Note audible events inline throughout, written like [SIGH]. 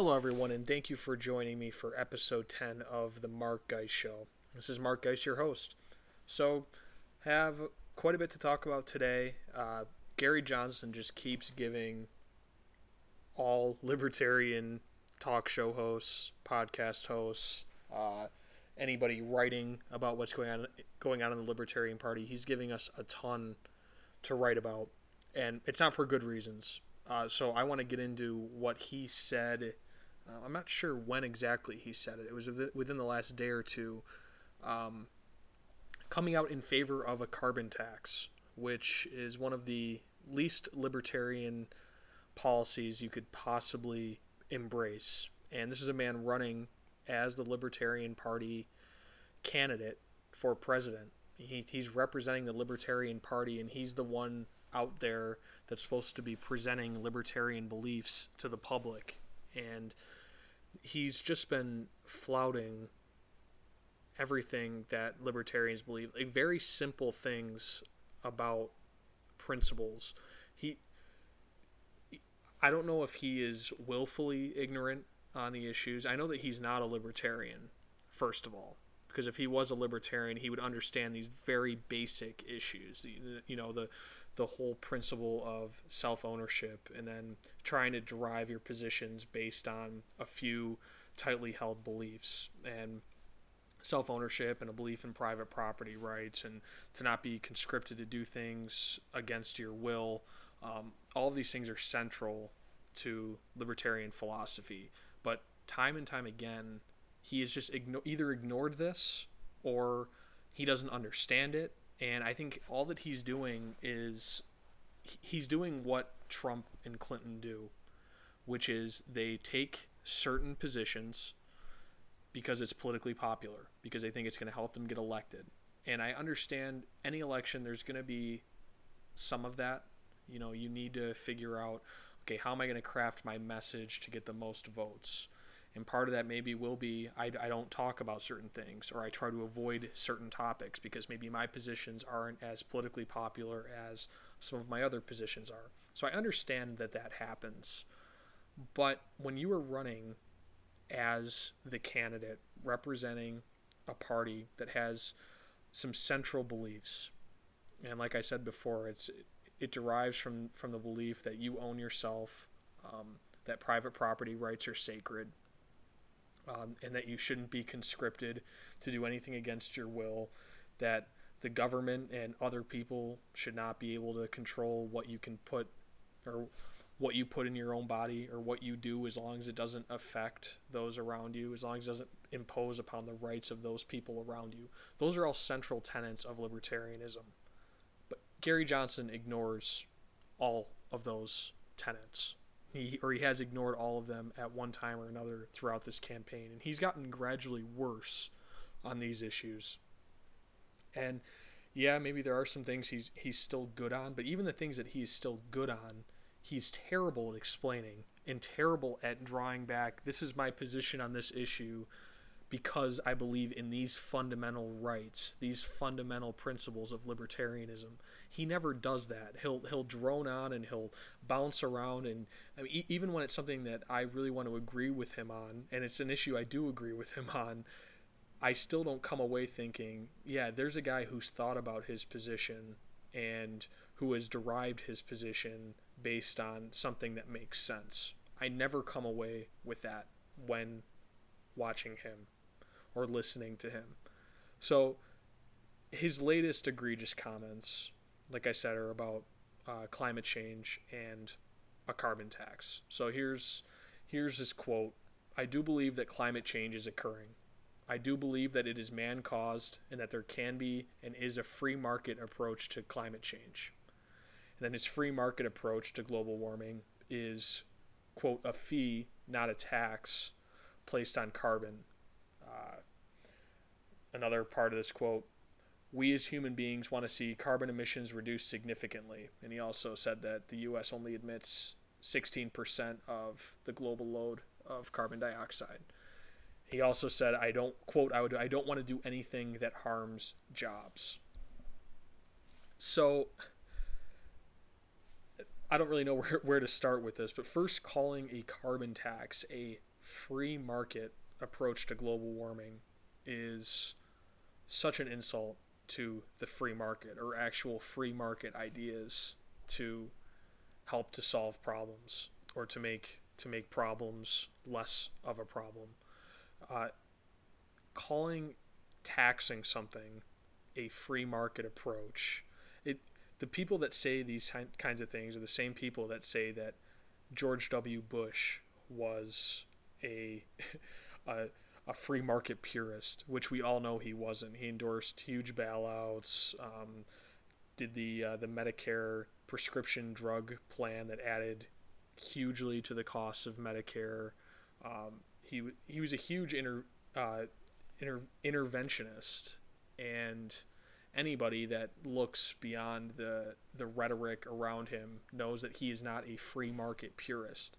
Hello, everyone, and thank you for joining me for episode 10 of The Mark Geis Show. This is Mark Geis, your host. So, have quite a bit to talk about today. Uh, Gary Johnson just keeps giving all libertarian talk show hosts, podcast hosts, uh, anybody writing about what's going on going on in the Libertarian Party, he's giving us a ton to write about, and it's not for good reasons. Uh, so I want to get into what he said. Uh, I'm not sure when exactly he said it. It was within the last day or two, um, coming out in favor of a carbon tax, which is one of the least libertarian policies you could possibly embrace. And this is a man running as the Libertarian Party candidate for president. He, he's representing the Libertarian Party, and he's the one out there that's supposed to be presenting libertarian beliefs to the public. And he's just been flouting everything that libertarians believe, like very simple things about principles. He I don't know if he is willfully ignorant on the issues. I know that he's not a libertarian, first of all, because if he was a libertarian, he would understand these very basic issues. You know, the the whole principle of self ownership, and then trying to derive your positions based on a few tightly held beliefs and self ownership and a belief in private property rights, and to not be conscripted to do things against your will. Um, all of these things are central to libertarian philosophy, but time and time again, he has just igno- either ignored this or he doesn't understand it. And I think all that he's doing is he's doing what Trump and Clinton do, which is they take certain positions because it's politically popular, because they think it's going to help them get elected. And I understand any election, there's going to be some of that. You know, you need to figure out okay, how am I going to craft my message to get the most votes? And part of that maybe will be I, I don't talk about certain things or I try to avoid certain topics because maybe my positions aren't as politically popular as some of my other positions are. So I understand that that happens. But when you are running as the candidate representing a party that has some central beliefs, and like I said before, it's it derives from from the belief that you own yourself, um, that private property rights are sacred, um, and that you shouldn't be conscripted to do anything against your will, that the government and other people should not be able to control what you can put or what you put in your own body or what you do as long as it doesn't affect those around you, as long as it doesn't impose upon the rights of those people around you. Those are all central tenets of libertarianism. But Gary Johnson ignores all of those tenets. He or he has ignored all of them at one time or another throughout this campaign, and he's gotten gradually worse on these issues. And yeah, maybe there are some things he's he's still good on, but even the things that he's still good on, he's terrible at explaining and terrible at drawing back. This is my position on this issue because I believe in these fundamental rights, these fundamental principles of libertarianism. He never does that. He'll he'll drone on and he'll bounce around and I mean, even when it's something that I really want to agree with him on, and it's an issue I do agree with him on, I still don't come away thinking, yeah, there's a guy who's thought about his position and who has derived his position based on something that makes sense. I never come away with that when watching him or listening to him. So his latest egregious comments, like I said, are about uh, climate change and a carbon tax. So here's here's his quote: "I do believe that climate change is occurring. I do believe that it is man caused and that there can be and is a free market approach to climate change. And then his free market approach to global warming is, quote, a fee, not a tax, placed on carbon another part of this quote we as human beings want to see carbon emissions reduced significantly. And he also said that the U.S. only emits 16% of the global load of carbon dioxide. He also said, "I don't quote. I would. I don't want to do anything that harms jobs." So, I don't really know where, [LAUGHS] where to start with this, but first, calling a carbon tax a free market approach to global warming is such an insult to the free market or actual free market ideas to help to solve problems or to make to make problems less of a problem. Uh, calling taxing something a free market approach, it the people that say these kinds of things are the same people that say that George W. Bush was a [LAUGHS] a, a free market purist, which we all know he wasn't. He endorsed huge bailouts, um, did the uh, the Medicare prescription drug plan that added hugely to the costs of Medicare. Um, he he was a huge inter, uh, inter, interventionist, and anybody that looks beyond the the rhetoric around him knows that he is not a free market purist.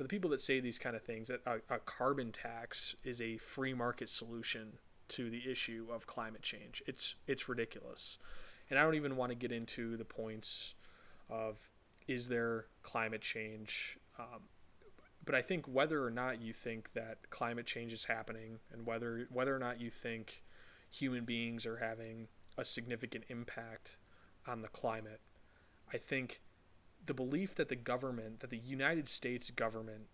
But the people that say these kind of things that a, a carbon tax is a free market solution to the issue of climate change, it's it's ridiculous. And I don't even want to get into the points of is there climate change. Um, but I think whether or not you think that climate change is happening, and whether whether or not you think human beings are having a significant impact on the climate, I think the belief that the government, that the United States government,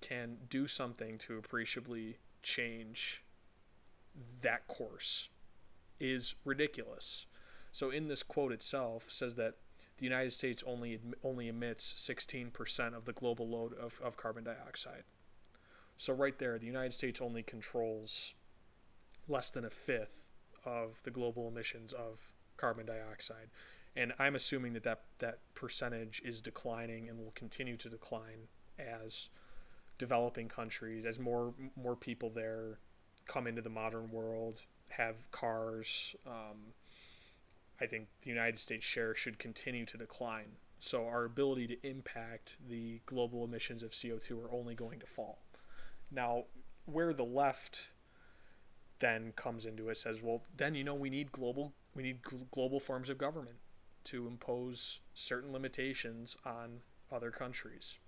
can do something to appreciably change that course is ridiculous. So in this quote itself says that the United States only only emits 16% of the global load of, of carbon dioxide. So right there, the United States only controls less than a fifth of the global emissions of carbon dioxide. And I'm assuming that that, that percentage is declining and will continue to decline as developing countries, as more more people there come into the modern world, have cars, um, I think the United States share should continue to decline. So our ability to impact the global emissions of CO2 are only going to fall. Now, where the left then comes into it says, well, then you know we need global we need global forms of government to impose certain limitations on other countries.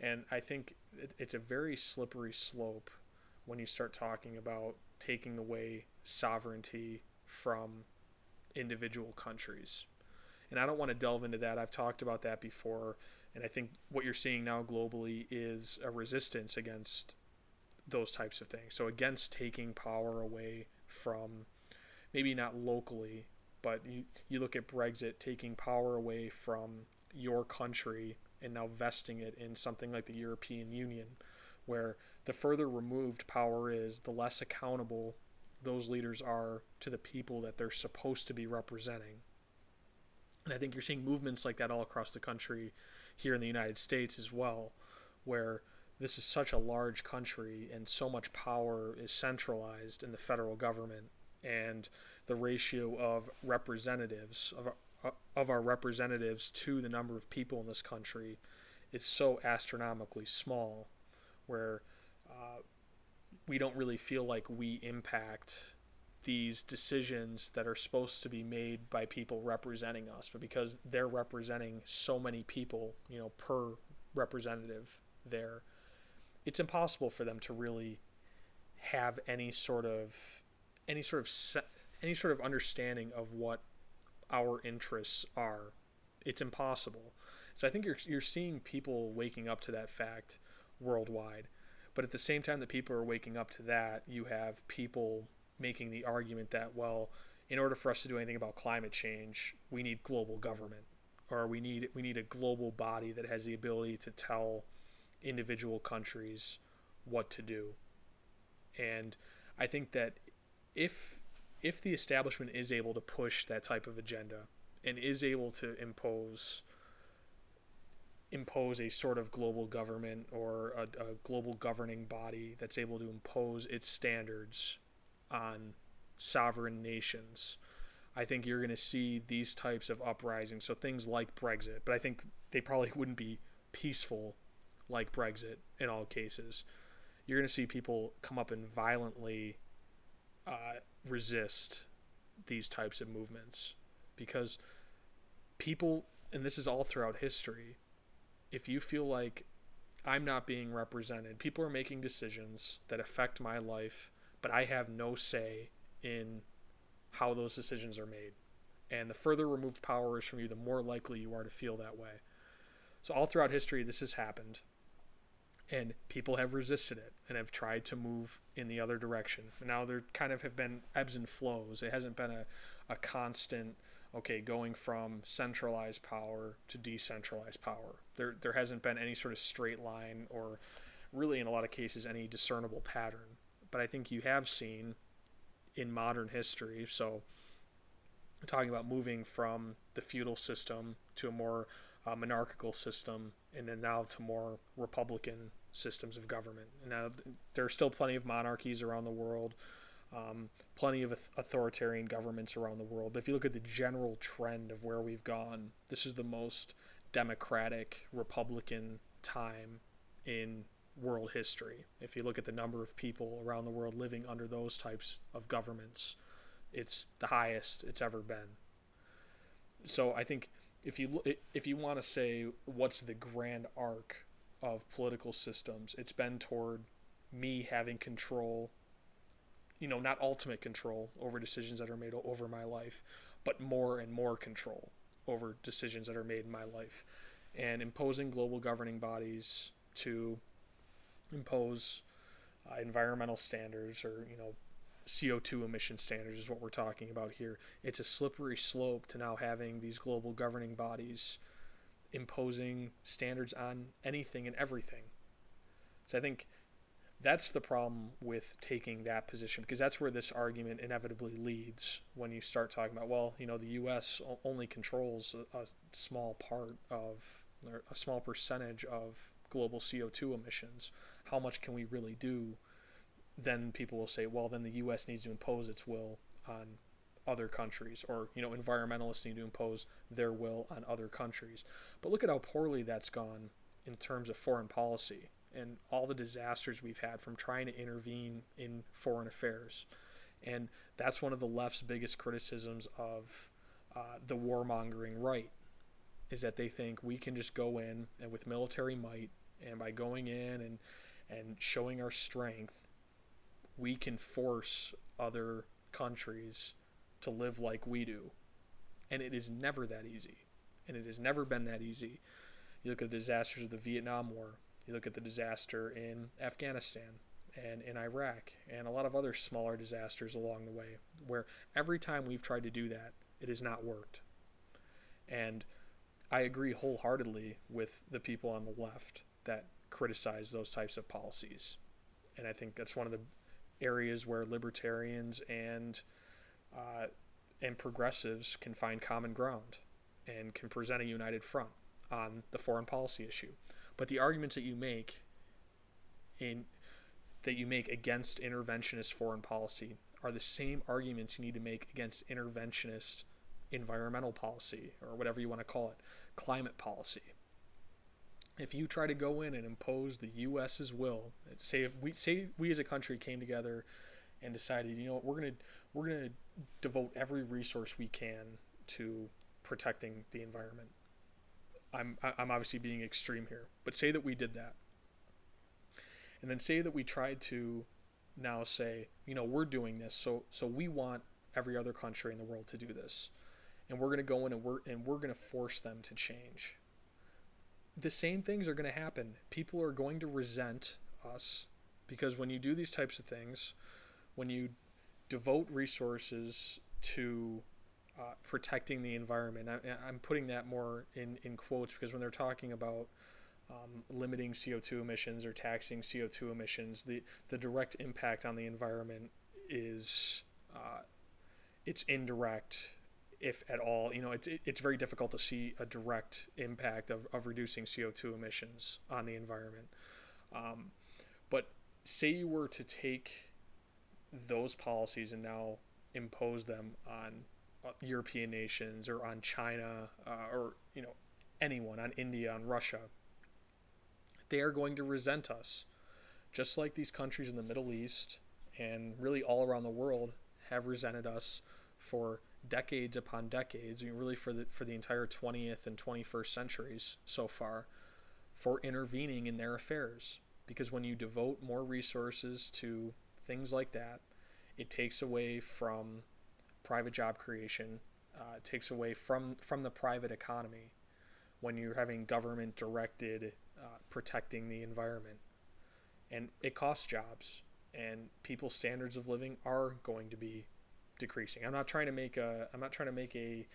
And I think it's a very slippery slope when you start talking about taking away sovereignty from individual countries. And I don't want to delve into that. I've talked about that before. And I think what you're seeing now globally is a resistance against those types of things. So, against taking power away from maybe not locally, but you, you look at Brexit taking power away from your country and now vesting it in something like the European Union, where the further removed power is, the less accountable those leaders are to the people that they're supposed to be representing. And I think you're seeing movements like that all across the country here in the United States as well, where this is such a large country and so much power is centralized in the federal government and the ratio of representatives of of our representatives to the number of people in this country is so astronomically small where uh, we don't really feel like we impact these decisions that are supposed to be made by people representing us, but because they're representing so many people, you know, per representative there, it's impossible for them to really have any sort of any sort of any sort of understanding of what our interests are. It's impossible. So I think you're you're seeing people waking up to that fact worldwide. But at the same time that people are waking up to that, you have people making the argument that, well, in order for us to do anything about climate change, we need global government or we need we need a global body that has the ability to tell individual countries what to do. And I think that if if the establishment is able to push that type of agenda and is able to impose impose a sort of global government or a, a, global governing body that's able to impose its standards on sovereign nations. I think you're going to see these types of uprisings. So things like Brexit, but I think they probably [LAUGHS] wouldn't be peaceful like Brexit in all cases. You're going to see people come up and violently uh, resist these types of movements because people, and this is all throughout history, if you feel like I'm not being represented. People are making decisions that affect my life, but I have no say in how those decisions are made. And the further removed power is from you, the more likely you are to feel that way. So, all throughout history, this has happened. And people have resisted it and have tried to move in the other direction. Now there kind of have been ebbs and flows. It hasn't been a, a constant, okay, going from centralized power to decentralized power. There, there hasn't been any sort of straight line or really, in a lot of cases, any discernible pattern. But I think you have seen in modern history, so talking about moving from the feudal system to a more uh, monarchical system and then now to more republican systems of government. Now, there are still plenty of monarchies around the world, um, plenty of authoritarian governments around the world. But if you look at the general trend of where we've gone, this is the most democratic, republican time in world history. If you look at the number of people around the world living under those types of governments, it's the highest it's ever been. So I think if you if you want to say what's the grand arc of political systems, it's been toward me having control, you know, not ultimate control over decisions that are made over my life, but more and more control over decisions that are made in my life. And imposing global governing bodies to impose uh, environmental standards or, you know, CO2 emission standards is what we're talking about here. It's a slippery slope to now having these global governing bodies imposing standards on anything and everything. So I think that's the problem with taking that position because that's where this argument inevitably leads when you start talking about well you know the US only controls a, a small part of or a small percentage of global CO2 emissions how much can we really do then people will say well then the US needs to impose its will on other countries or you know environmentalists need to impose their will on other countries. But look at how poorly that's gone in terms of foreign policy and all the disasters we've had from trying to intervene in foreign affairs. And that's one of the left's biggest criticisms of uh, the warmongering right is that they think we can just go in and with military might and by going in and and showing our strength we can force other countries to live like we do. And it is never that easy. And it has never been that easy. You look at the disasters of the Vietnam War, you look at the disaster in Afghanistan and in Iraq, and a lot of other smaller disasters along the way, where every time we've tried to do that, it has not worked. And I agree wholeheartedly with the people on the left that criticize those types of policies. And I think that's one of the areas where libertarians and uh, and progressives can find common ground and can present a united front on the foreign policy issue. But the arguments that you make in that you make against interventionist foreign policy are the same arguments you need to make against interventionist environmental policy or whatever you want to call it, climate policy. If you try to go in and impose the U.S.'s will, say if we say we as a country came together and decided, you know what, we're gonna we're gonna devote every resource we can to protecting the environment. I'm I'm obviously being extreme here, but say that we did that. And then say that we tried to now say, you know, we're doing this, so so we want every other country in the world to do this. And we're to go in and we're and we're to force them to change. The same things are to happen. People are going to resent us because when you do these types of things, when you devote resources to uh, protecting the environment. I, am putting that more in, in quotes because when they're talking about um, limiting CO2 emissions or taxing CO2 emissions, the, the direct impact on the environment is uh, it's indirect, if at all. You know, it's it's very difficult to see a direct impact of, of reducing CO2 emissions on the environment. Um, but say you were to take those policies and now impose them on uh, European nations or on China uh, or you know anyone on India on Russia they are going to resent us just like these countries in the Middle East and really all around the world have resented us for decades upon decades I mean, really for the for the entire 20th and 21st centuries so far for intervening in their affairs. Because when you devote more resources to things like that, it takes away from private job creation, uh, it takes away from, from the private economy when you're having government directed uh, protecting the environment. And it costs jobs, and people's standards of living are going to be decreasing. I'm not trying to make a I'm not trying to make a,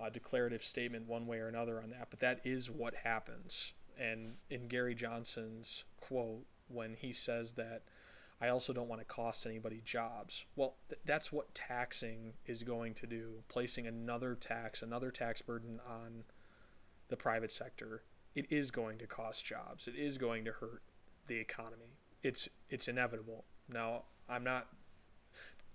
a declarative statement one way or another on that, but that is what happens. And in Gary Johnson's quote, when he says that I also don't want to cost anybody jobs. Well, th- that's what taxing is going to do, placing another tax, another tax burden on the private sector. It is going to cost jobs. It is going to hurt the economy. It's it's inevitable. Now, I'm not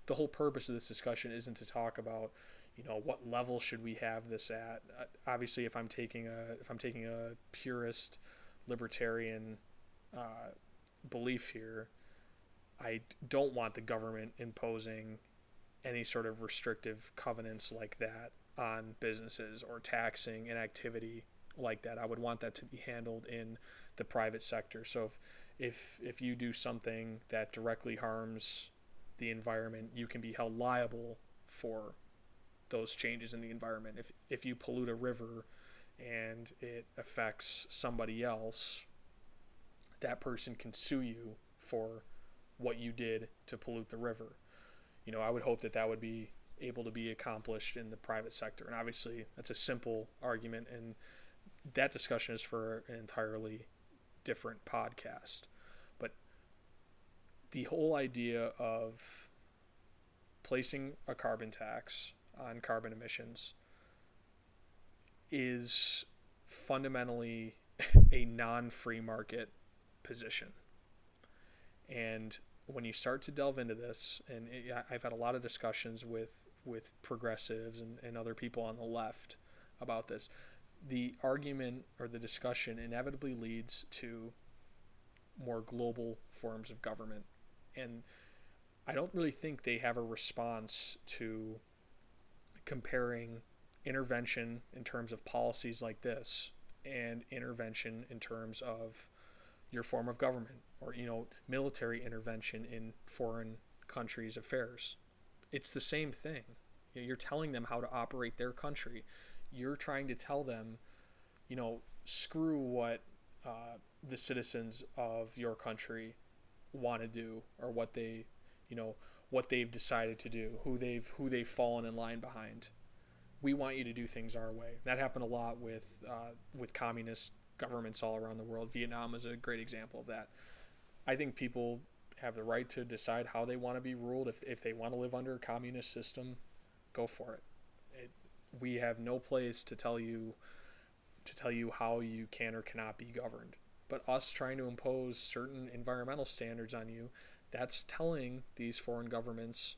the whole purpose of this discussion isn't to talk about, you know, what level should we have this at. Uh, obviously, if I'm taking a if I'm taking a purist libertarian uh, belief here, I don't want the government imposing any sort of restrictive covenants like that on businesses or taxing an activity like that. I would want that to be handled in the private sector. So if if if you do something that directly harms the environment, you can be held liable for those changes in the environment. If if you pollute a river and it affects somebody else, that person can sue you for what you did to pollute the river. You know, I would hope that that would be able to be accomplished in the private sector. And obviously, that's a simple argument, and that discussion is for an entirely different podcast. But the whole idea of placing a carbon tax on carbon emissions is fundamentally [LAUGHS] a non free market position. And when you start to delve into this, and it, I've had a lot of discussions with with progressives and, and other people on the left about this, the argument or the discussion inevitably leads to more global forms of government. And I don't really think they have a response to comparing intervention in terms of policies like this and intervention in terms of your form of government or you know military intervention in foreign countries affairs. It's the same thing. You're telling them how to operate their country. You're trying to tell them you know screw what uh, the citizens of your country want to do or what they you know what they've decided to do who they've who they've fallen in line behind. We want you to do things our way. That happened a lot with uh, with communist governments all around the world. Vietnam is a great example of that. I think people have the right to decide how they want to be ruled. If, if they want to live under a communist system, go for it. it. We have no place to tell you to tell you how you can or cannot be governed. But us trying to impose certain environmental standards on you, that's telling these foreign governments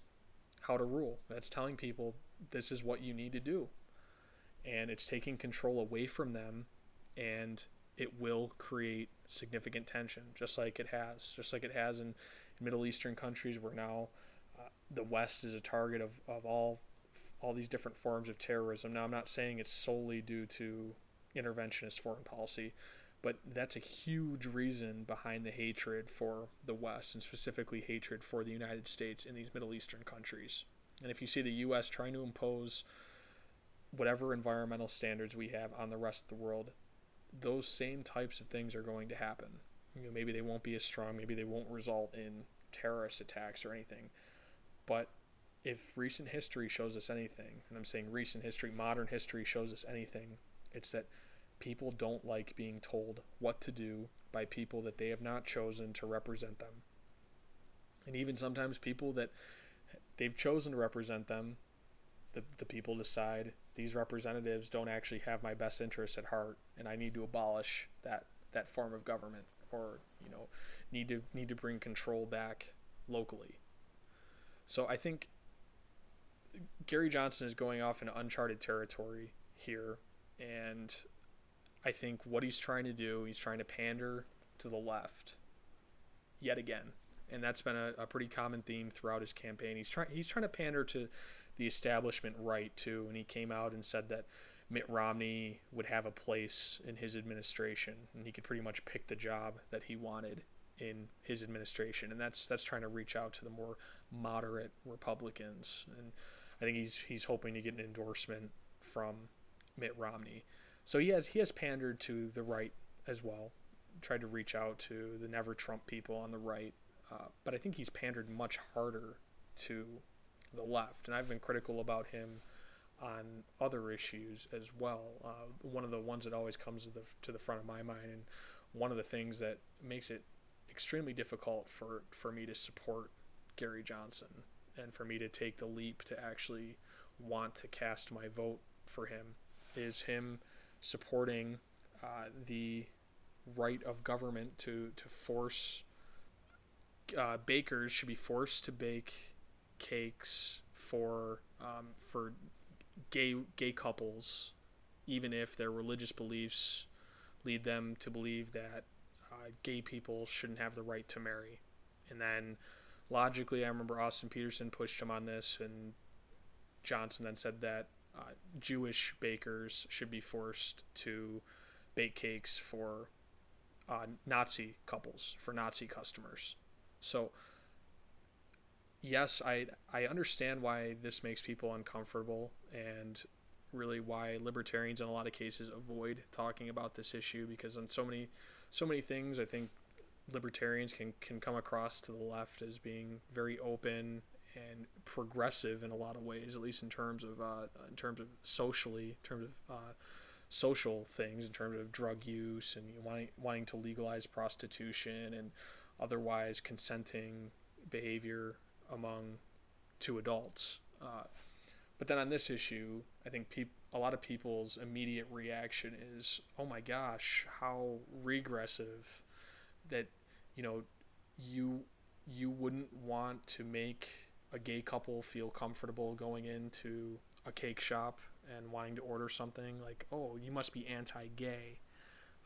how to rule. That's telling people this is what you need to do. And it's taking control away from them and it will create significant tension, just like it has, just like it has in Middle Eastern countries, where now uh, the West is a target of, of all all these different forms of terrorism. Now, I'm not saying it's solely due to interventionist foreign policy, but that's a huge reason behind the hatred for the West and specifically hatred for the United States in these Middle Eastern countries. And if you see the U.S. trying to impose whatever environmental standards we have on the rest of the world, those same types of things are going to happen. You know, maybe they won't be as strong, maybe they won't result in terrorist attacks or anything. But if recent history shows us anything, and I'm saying recent history, modern history shows us anything, it's that people don't like being told what to do by people that they have not chosen to represent them. And even sometimes people that they've chosen to represent them, the, the people decide these representatives don't actually have my best interests at heart, and I need to abolish that that form of government, or you know, need to need to bring control back locally. So I think Gary Johnson is going off in uncharted territory here, and I think what he's trying to do, he's trying to pander to the left yet again. And that's been a, a pretty common theme throughout his campaign. He's trying he's trying to pander to the establishment right too, and he came out and said that Mitt Romney would have a place in his administration, and he could pretty much pick the job that he wanted in his administration, and that's that's trying to reach out to the more moderate Republicans, and I think he's he's hoping to get an endorsement from Mitt Romney. So he has he has pandered to the right as well, tried to reach out to the never Trump people on the right, uh, but I think he's pandered much harder to the left, and I've been critical about him on other issues as well. Uh, one of the ones that always comes to the to the front of my mind, and one of the things that makes it extremely difficult for for me to support Gary Johnson and for me to take the leap to actually want to cast my vote for him is him supporting uh, the right of government to to force uh, bakers should be forced to bake cakes for um, for gay gay couples, even if their religious beliefs lead them to believe that uh, gay people shouldn't have the right to marry. And then logically, I remember Austin Petersen pushed him on this, and Johnson then said that uh, Jewish bakers should be forced to bake cakes for uh, Nazi couples, for Nazi customers. So, yes, I I understand why this makes people uncomfortable, and really why libertarians in a lot of cases avoid talking about this issue because on so many so many things I think libertarians can can come across to the left as being very open and progressive in a lot of ways, at least in terms of uh, in terms of socially, in terms of uh, social things, in terms of drug use and you know, wanting wanting to legalize prostitution and otherwise consenting behavior among two adults. Uh, but then on this issue, I think peop- a lot of people's immediate reaction is, "Oh my gosh, how regressive that you know you you wouldn't want to make a gay couple feel comfortable going into a cake shop and wanting to order something like, "Oh, you must be anti-gay."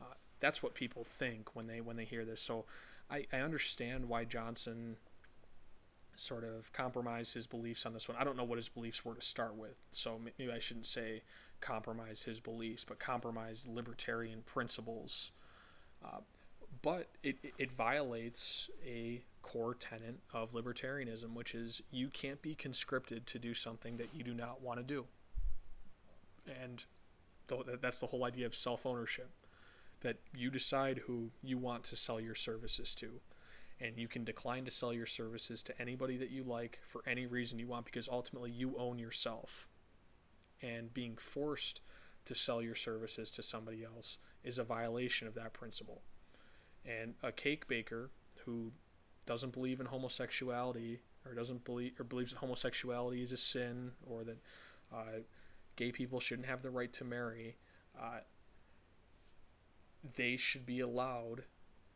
Uh, that's what people think when they when they hear this. So I, I understand why Johnson sort of compromise his beliefs on this one. I don't know what his beliefs were to start with, so maybe I shouldn't say compromise his beliefs, but compromise libertarian principles. Uh, but it, it violates a core tenet of libertarianism, which is you can't be conscripted to do something that you do not want to do. And that's the whole idea of self ownership that you decide who you want to sell your services to and you can decline to sell your services to anybody that you like for any reason you want because ultimately you own yourself. And being forced to sell your services to somebody else is a violation of that principle. And a cake baker who doesn't believe in homosexuality or doesn't believe or believes that homosexuality is a sin or that uh, gay people shouldn't have the right to marry, uh, they should be allowed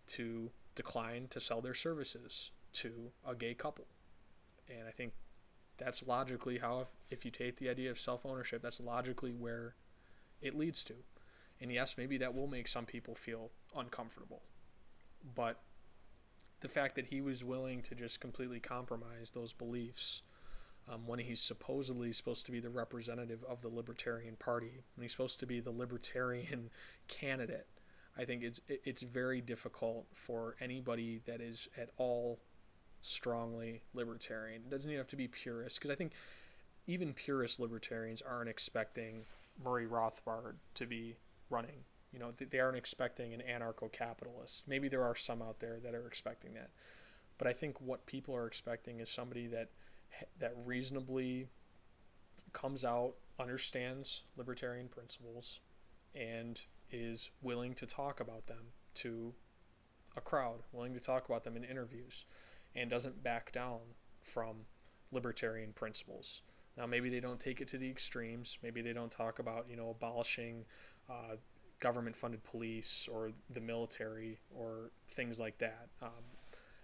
to decline to sell their services to a gay couple. And I think that's logically how, if, if you take the idea of self ownership, that's logically where it leads to. And yes, maybe that will make some people feel uncomfortable. But the fact that he was willing to just completely compromise those beliefs um, when he's supposedly supposed to be the representative of the Libertarian Party, when he's supposed to be the Libertarian [LAUGHS] candidate, I think it's it's very difficult for anybody that is at all strongly libertarian. It doesn't even have to be purist because I think even purist libertarians aren't expecting Murray Rothbard to be running. You know, they aren't expecting an anarcho-capitalist. Maybe there are some out there that are expecting that, but I think what people are expecting is somebody that that reasonably comes out, understands libertarian principles, and is willing to talk about them to a crowd, willing to talk about them in interviews, and doesn't back down from libertarian principles. Now, maybe they don't take it to the extremes. Maybe they don't talk about, you know, abolishing uh, government funded police or the military or things like that. Um,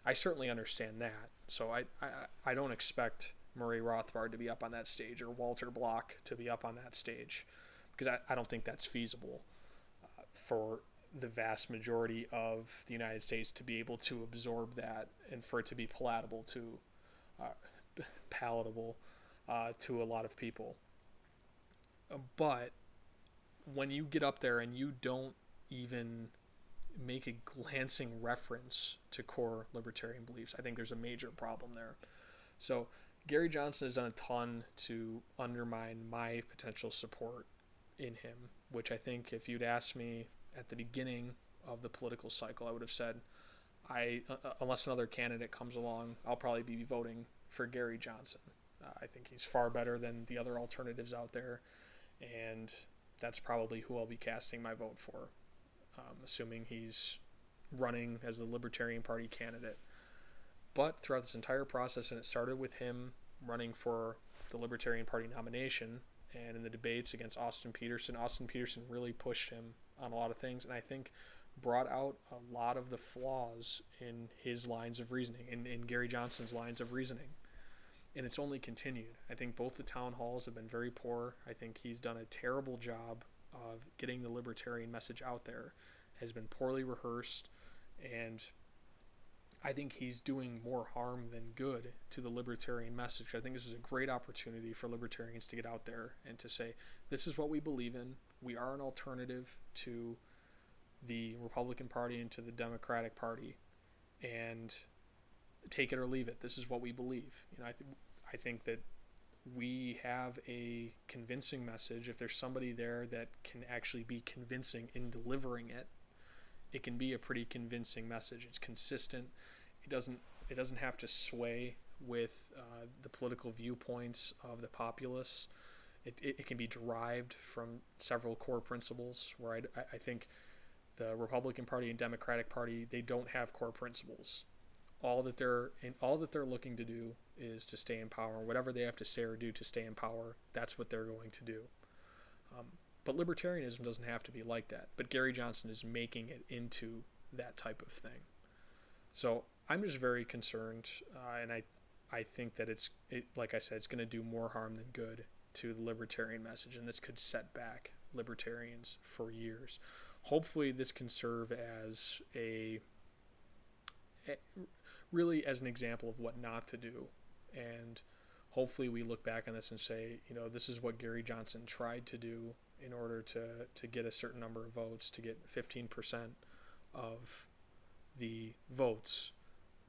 I certainly understand that. So I, I, I don't expect Murray Rothbard to be up on that stage or Walter Block to be up on that stage because I, I don't think that's feasible for the vast majority of the United States to be able to absorb that and for it to be palatable to uh, [LAUGHS] palatable uh, to a lot of people. But when you get up there and you don't even make a glancing reference to core libertarian beliefs, I think there's a major problem there. So Gary Johnson has done a ton to undermine my potential support in him, which I think if you'd asked me at the beginning of the political cycle, I would have said, I uh, uh unless another candidate comes along, I'll probably be voting for Gary Johnson. Uh, I think he's far better than the other alternatives out there, and that's probably who I'll be casting my vote for, um, assuming he's running as the Libertarian Party candidate. But throughout this entire process, and it started with him running for the Libertarian Party nomination, and in the debates against Austin Petersen, Austin Petersen really pushed him on a lot of things, and I think brought out a lot of the flaws in his lines of reasoning, in, in Gary Johnson's lines of reasoning. And it's only continued. I think both the town halls have been very poor. I think he's done a terrible job of getting the libertarian message out there, has been poorly rehearsed, and I think he's doing more harm than good to the libertarian message. I think this is a great opportunity for libertarians to get out there and to say, this is what we believe in. We are an alternative to the Republican Party and to the Democratic Party, and take it or leave it. This is what we believe. You know, I, th- I think that we have a convincing message. If there's somebody there that can actually be convincing in delivering it, it can be a pretty convincing message. It's consistent. It doesn't it doesn't have to sway with uh, the political viewpoints of the populace. It, it, it, can be derived from several core principles where I, I think the Republican Party and Democratic Party they don't have core principles. All that they're in, all that they're looking to do is to stay in power. Whatever they have to say or do to stay in power, that's what they're going to do. Um, but libertarianism doesn't have to be like that. But Gary Johnson is making it into that type of thing. So I'm just very concerned, uh, and I, I think that it's it, like I said, it's going to do more harm than good to the libertarian message, and this could set back libertarians for years. Hopefully, this can serve as a, a really as an example of what not to do, and hopefully we look back on this and say, you know, this is what Gary Johnson tried to do in order to to get a certain number of votes, to get 15% of the votes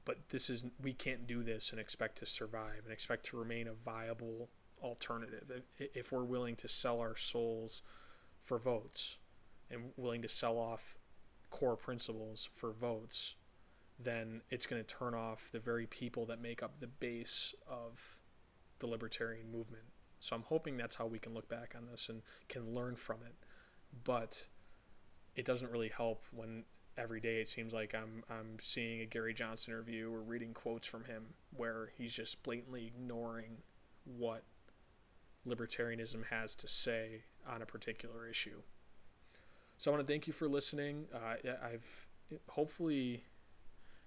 but this is we can't do this and expect to survive and expect to remain a viable alternative. If we're willing to sell our souls for votes and willing to sell off core principles for votes then it's going to turn off the very people that make up the base of the libertarian movement. So i'm hoping that's how we can look back on this and can learn from it. But it doesn't really help when every day it seems like I'm I'm seeing a Gary Johnson interview or reading quotes from him where he's just blatantly ignoring what libertarianism has to say on a particular issue. So I want to thank you for listening. Uh, I've hopefully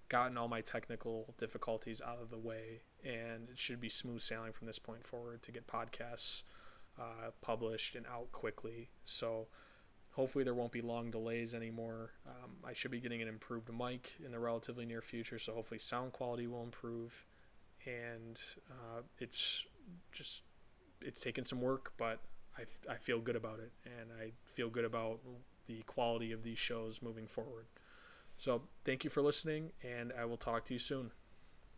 gotten all my technical difficulties out of the way, and it should be smooth sailing from this point forward to get podcasts uh, published and out quickly. So hopefully there won't be long delays anymore. Um, I should be getting an improved mic in the relatively near future, so hopefully sound quality will improve. And uh, it's just it's taken some work, but I, I feel good about it, and I feel good about the quality of these shows moving forward. So thank you for listening, and I will talk to you soon.